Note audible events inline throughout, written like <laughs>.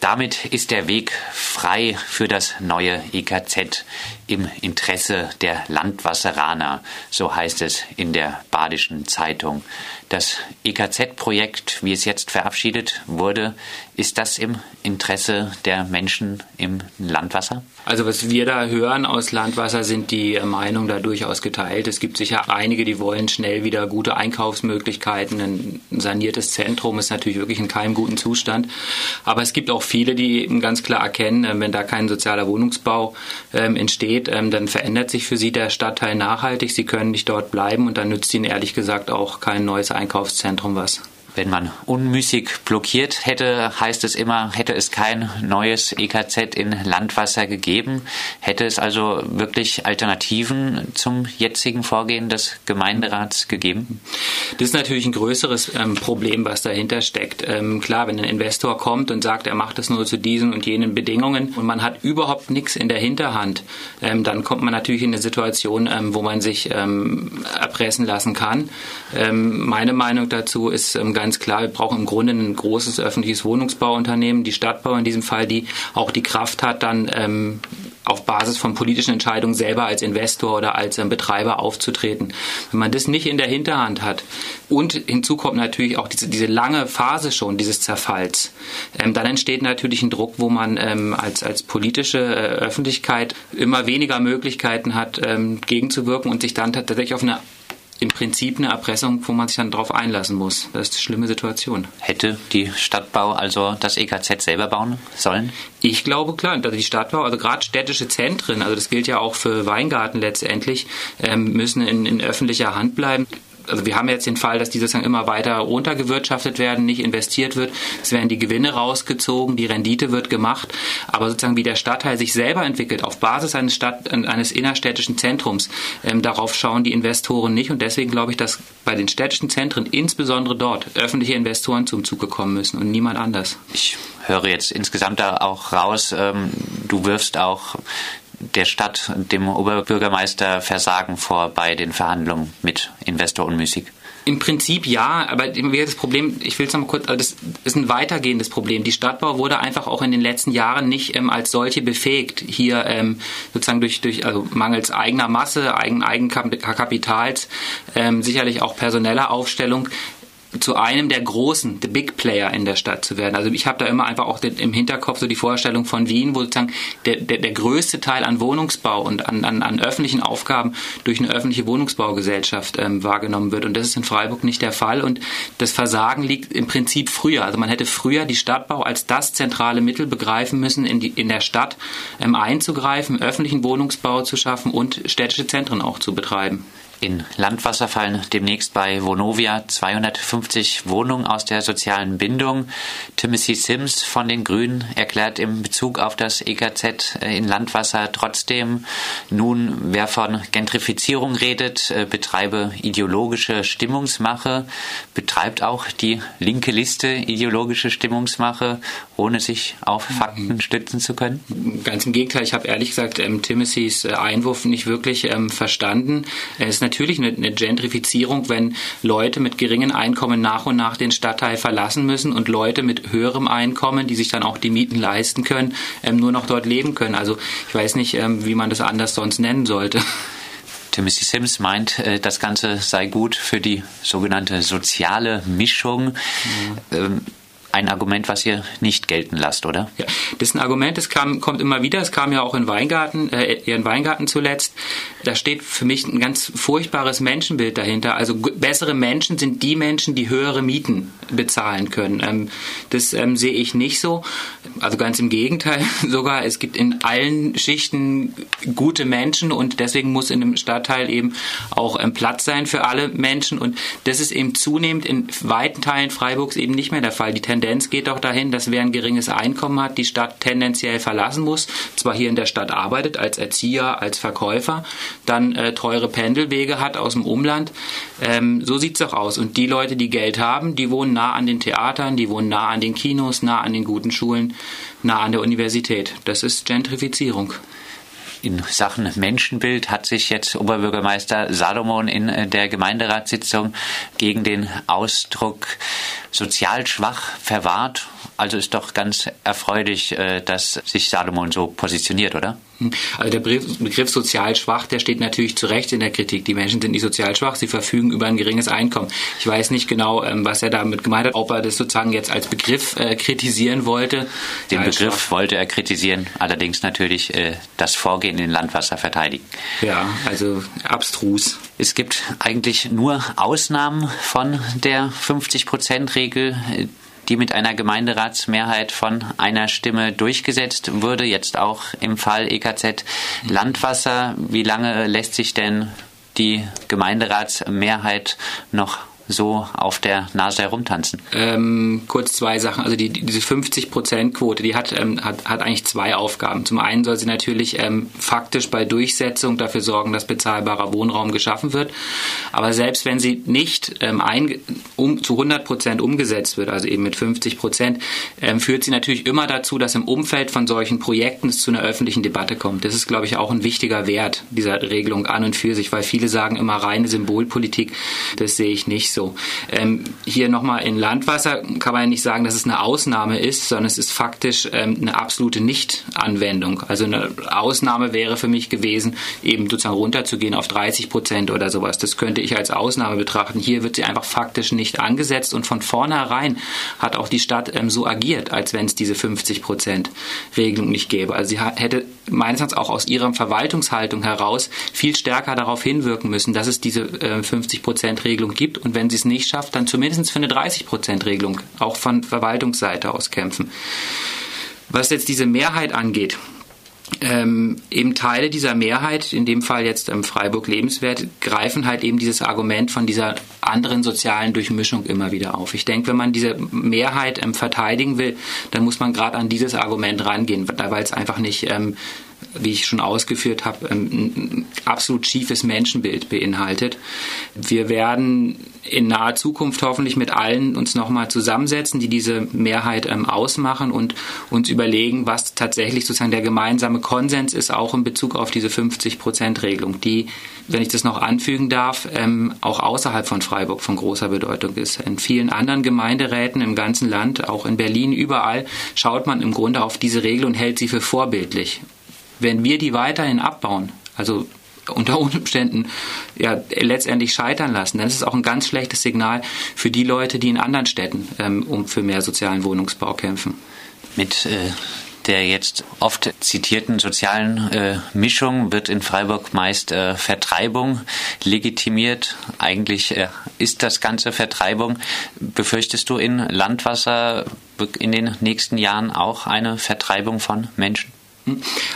Damit ist der Weg frei für das neue EKZ im Interesse der Landwasseraner, so heißt es in der Badischen Zeitung. Das EKZ-Projekt, wie es jetzt verabschiedet wurde, ist das im Interesse der Menschen im Landwasser? Also was wir da hören aus Landwasser sind die Meinungen da durchaus geteilt. Es gibt sicher einige, die wollen schnell wieder gute Einkaufsmöglichkeiten. Ein saniertes Zentrum ist natürlich wirklich in keinem guten Zustand. Aber es gibt auch viele, die ganz klar erkennen, äh, wenn da kein sozialer Wohnungsbau ähm, entsteht, ähm, dann verändert sich für sie der Stadtteil nachhaltig. Sie können nicht dort bleiben und dann nützt ihnen ehrlich gesagt auch kein neues Einkaufszentrum was. Wenn man unmüßig blockiert hätte, heißt es immer, hätte es kein neues EKZ in Landwasser gegeben, hätte es also wirklich Alternativen zum jetzigen Vorgehen des Gemeinderats gegeben? Das ist natürlich ein größeres ähm, Problem, was dahinter steckt. Ähm, klar, wenn ein Investor kommt und sagt, er macht es nur zu diesen und jenen Bedingungen und man hat überhaupt nichts in der Hinterhand, ähm, dann kommt man natürlich in eine Situation, ähm, wo man sich ähm, erpressen lassen kann. Ähm, meine Meinung dazu ist ganz klar, wir brauchen im Grunde ein großes öffentliches Wohnungsbauunternehmen, die Stadtbau in diesem Fall, die auch die Kraft hat, dann ähm, auf Basis von politischen Entscheidungen selber als Investor oder als ähm, Betreiber aufzutreten. Wenn man das nicht in der Hinterhand hat und hinzu kommt natürlich auch diese, diese lange Phase schon dieses Zerfalls, ähm, dann entsteht natürlich ein Druck, wo man ähm, als, als politische äh, Öffentlichkeit immer weniger Möglichkeiten hat, ähm, gegenzuwirken und sich dann tatsächlich auf eine im Prinzip eine Erpressung, wo man sich dann darauf einlassen muss. Das ist eine schlimme Situation. Hätte die Stadtbau also das EKZ selber bauen sollen? Ich glaube klar, dass die Stadtbau, also gerade städtische Zentren, also das gilt ja auch für Weingarten letztendlich, ähm, müssen in, in öffentlicher Hand bleiben also wir haben jetzt den Fall, dass die sozusagen immer weiter runtergewirtschaftet werden, nicht investiert wird. Es werden die Gewinne rausgezogen, die Rendite wird gemacht. Aber sozusagen wie der Stadtteil sich selber entwickelt, auf Basis eines, Stadt, eines innerstädtischen Zentrums, ähm, darauf schauen die Investoren nicht. Und deswegen glaube ich, dass bei den städtischen Zentren, insbesondere dort, öffentliche Investoren zum Zuge kommen müssen und niemand anders. Ich höre jetzt insgesamt da auch raus, ähm, du wirfst auch der Stadt, dem Oberbürgermeister Versagen vor bei den Verhandlungen mit Investor Unmüßig? Im Prinzip ja, aber das Problem, ich will es nochmal kurz, das ist ein weitergehendes Problem. Die Stadtbau wurde einfach auch in den letzten Jahren nicht ähm, als solche befähigt, hier ähm, sozusagen durch, durch also mangels eigener Masse, eigen, Eigenkapitals, ähm, sicherlich auch personeller Aufstellung zu einem der großen, the big player in der Stadt zu werden. Also ich habe da immer einfach auch im Hinterkopf so die Vorstellung von Wien, wo sozusagen der, der, der größte Teil an Wohnungsbau und an, an, an öffentlichen Aufgaben durch eine öffentliche Wohnungsbaugesellschaft ähm, wahrgenommen wird. Und das ist in Freiburg nicht der Fall. Und das Versagen liegt im Prinzip früher. Also man hätte früher die Stadtbau als das zentrale Mittel begreifen müssen, in, die, in der Stadt ähm, einzugreifen, öffentlichen Wohnungsbau zu schaffen und städtische Zentren auch zu betreiben. In Landwasser fallen demnächst bei Vonovia 250 Wohnungen aus der sozialen Bindung. Timothy Sims von den Grünen erklärt im Bezug auf das EKZ in Landwasser trotzdem, nun wer von Gentrifizierung redet, äh, betreibe ideologische Stimmungsmache, betreibt auch die linke Liste ideologische Stimmungsmache, ohne sich auf Fakten stützen zu können? Ganz im Gegenteil, ich habe ehrlich gesagt ähm, Timothys äh, Einwurf nicht wirklich ähm, verstanden. Er ist natürlich eine, eine Gentrifizierung, wenn Leute mit geringen Einkommen nach und nach den Stadtteil verlassen müssen und Leute mit höherem Einkommen, die sich dann auch die Mieten leisten können, ähm, nur noch dort leben können. Also ich weiß nicht, ähm, wie man das anders sonst nennen sollte. Timothy Sims meint, äh, das Ganze sei gut für die sogenannte soziale Mischung. Mhm ein Argument, was ihr nicht gelten lasst, oder? Ja, das ist ein Argument, das kam, kommt immer wieder. Es kam ja auch in Weingarten, äh, in Weingarten zuletzt. Da steht für mich ein ganz furchtbares Menschenbild dahinter. Also bessere Menschen sind die Menschen, die höhere Mieten bezahlen können. Ähm, das ähm, sehe ich nicht so. Also ganz im Gegenteil <laughs> sogar. Es gibt in allen Schichten gute Menschen und deswegen muss in einem Stadtteil eben auch ähm, Platz sein für alle Menschen. Und das ist eben zunehmend in weiten Teilen Freiburgs eben nicht mehr der Fall. Die geht auch dahin, dass wer ein geringes Einkommen hat, die Stadt tendenziell verlassen muss. Zwar hier in der Stadt arbeitet, als Erzieher, als Verkäufer, dann äh, teure Pendelwege hat aus dem Umland. Ähm, so sieht's doch aus. Und die Leute, die Geld haben, die wohnen nah an den Theatern, die wohnen nah an den Kinos, nah an den guten Schulen, nah an der Universität. Das ist Gentrifizierung. In Sachen Menschenbild hat sich jetzt Oberbürgermeister Salomon in äh, der Gemeinderatssitzung gegen den Ausdruck sozial schwach verwahrt. Also ist doch ganz erfreulich, äh, dass sich Salomon so positioniert, oder? Also der Begriff sozial schwach, der steht natürlich zu Recht in der Kritik. Die Menschen sind nicht sozial schwach, sie verfügen über ein geringes Einkommen. Ich weiß nicht genau, ähm, was er damit gemeint hat, ob er das sozusagen jetzt als Begriff äh, kritisieren wollte. Den Begriff schwach. wollte er kritisieren, allerdings natürlich äh, das Vorgehen in Landwasser verteidigen. Ja, also abstrus. Es gibt eigentlich nur Ausnahmen von der 50-Prozent-Regel die mit einer Gemeinderatsmehrheit von einer Stimme durchgesetzt wurde, jetzt auch im Fall EKZ Landwasser. Wie lange lässt sich denn die Gemeinderatsmehrheit noch so auf der Nase herumtanzen? Ähm, kurz zwei Sachen. Also die, diese 50-Prozent-Quote, die hat, ähm, hat, hat eigentlich zwei Aufgaben. Zum einen soll sie natürlich ähm, faktisch bei Durchsetzung dafür sorgen, dass bezahlbarer Wohnraum geschaffen wird. Aber selbst wenn sie nicht ähm, ein, um, zu 100 Prozent umgesetzt wird, also eben mit 50 Prozent, ähm, führt sie natürlich immer dazu, dass im Umfeld von solchen Projekten es zu einer öffentlichen Debatte kommt. Das ist, glaube ich, auch ein wichtiger Wert dieser Regelung an und für sich, weil viele sagen immer reine Symbolpolitik. Das sehe ich nicht so so. Ähm, hier nochmal in Landwasser kann man ja nicht sagen, dass es eine Ausnahme ist, sondern es ist faktisch ähm, eine absolute Nicht-Anwendung. Also eine Ausnahme wäre für mich gewesen, eben sozusagen runterzugehen auf 30 Prozent oder sowas. Das könnte ich als Ausnahme betrachten. Hier wird sie einfach faktisch nicht angesetzt und von vornherein hat auch die Stadt ähm, so agiert, als wenn es diese 50 Prozent Regelung nicht gäbe. Also sie hätte meines Erachtens auch aus ihrer Verwaltungshaltung heraus viel stärker darauf hinwirken müssen, dass es diese äh, 50 Prozent Regelung gibt und wenn sie es nicht schafft, dann zumindest für eine 30-Prozent-Regelung, auch von Verwaltungsseite aus kämpfen. Was jetzt diese Mehrheit angeht, ähm, eben Teile dieser Mehrheit, in dem Fall jetzt ähm, Freiburg lebenswert, greifen halt eben dieses Argument von dieser anderen sozialen Durchmischung immer wieder auf. Ich denke, wenn man diese Mehrheit ähm, verteidigen will, dann muss man gerade an dieses Argument rangehen, weil es einfach nicht ähm, wie ich schon ausgeführt habe, ein absolut schiefes Menschenbild beinhaltet. Wir werden in naher Zukunft hoffentlich mit allen uns nochmal zusammensetzen, die diese Mehrheit ähm, ausmachen und uns überlegen, was tatsächlich sozusagen der gemeinsame Konsens ist, auch in Bezug auf diese 50-Prozent-Regelung, die, wenn ich das noch anfügen darf, ähm, auch außerhalb von Freiburg von großer Bedeutung ist. In vielen anderen Gemeinderäten im ganzen Land, auch in Berlin, überall, schaut man im Grunde auf diese Regel und hält sie für vorbildlich. Wenn wir die weiterhin abbauen, also unter <laughs> Umständen ja letztendlich scheitern lassen, dann ist es auch ein ganz schlechtes Signal für die Leute, die in anderen Städten ähm, um für mehr sozialen Wohnungsbau kämpfen. Mit äh, der jetzt oft zitierten sozialen äh, Mischung wird in Freiburg meist äh, Vertreibung legitimiert. Eigentlich äh, ist das Ganze Vertreibung. Befürchtest du in Landwasser in den nächsten Jahren auch eine Vertreibung von Menschen?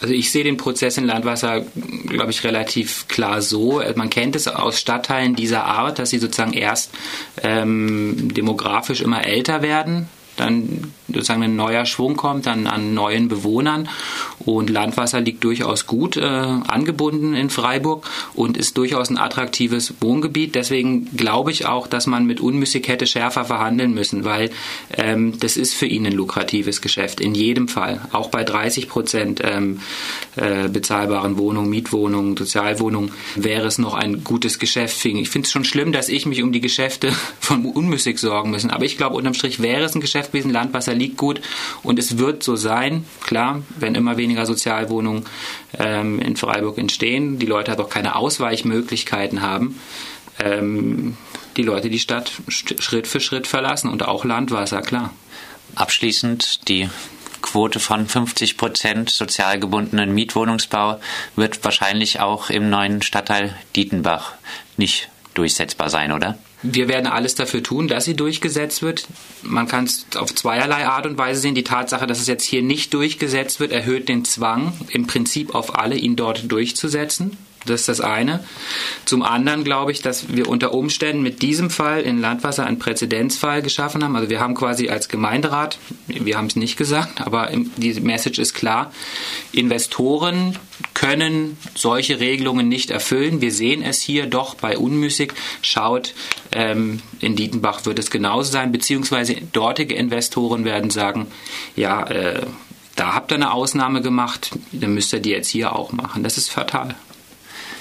Also ich sehe den Prozess in Landwasser, glaube ich, relativ klar so. Man kennt es aus Stadtteilen dieser Art, dass sie sozusagen erst ähm, demografisch immer älter werden, dann sozusagen ein neuer Schwung kommt dann an neuen Bewohnern. Und Landwasser liegt durchaus gut äh, angebunden in Freiburg und ist durchaus ein attraktives Wohngebiet. Deswegen glaube ich auch, dass man mit Unmüssig hätte schärfer verhandeln müssen, weil ähm, das ist für ihn ein lukratives Geschäft, in jedem Fall. Auch bei 30 Prozent ähm, äh, bezahlbaren Wohnungen, Mietwohnungen, Sozialwohnungen wäre es noch ein gutes Geschäft. Ich finde es schon schlimm, dass ich mich um die Geschäfte <laughs> von Unmüssig sorgen müssen. Aber ich glaube, unterm Strich wäre es ein Geschäft gewesen. Landwasser liegt gut und es wird so sein. Klar, wenn immer weniger Sozialwohnungen ähm, in Freiburg entstehen, die Leute aber auch keine Ausweichmöglichkeiten haben, ähm, die Leute die Stadt Schritt für Schritt verlassen und auch Landwasser, klar. Abschließend die Quote von 50 Prozent sozial gebundenen Mietwohnungsbau wird wahrscheinlich auch im neuen Stadtteil Dietenbach nicht durchsetzbar sein, oder? Wir werden alles dafür tun, dass sie durchgesetzt wird. Man kann es auf zweierlei Art und Weise sehen. Die Tatsache, dass es jetzt hier nicht durchgesetzt wird, erhöht den Zwang im Prinzip auf alle, ihn dort durchzusetzen. Das ist das eine. Zum anderen glaube ich, dass wir unter Umständen mit diesem Fall in Landwasser einen Präzedenzfall geschaffen haben. Also wir haben quasi als Gemeinderat, wir haben es nicht gesagt, aber die Message ist klar, Investoren können solche Regelungen nicht erfüllen. Wir sehen es hier doch bei Unmüßig. Schaut, ähm, in Dietenbach wird es genauso sein, beziehungsweise dortige Investoren werden sagen, ja, äh, da habt ihr eine Ausnahme gemacht, dann müsst ihr die jetzt hier auch machen. Das ist fatal.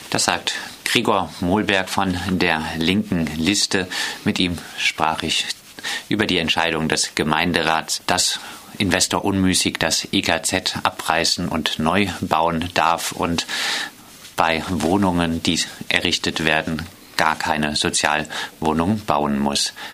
Das sagt Gregor Mohlberg von der linken Liste. Mit ihm sprach ich über die Entscheidung des Gemeinderats, dass Investor unmüßig das EKZ abreißen und neu bauen darf und bei Wohnungen, die errichtet werden, gar keine Sozialwohnung bauen muss.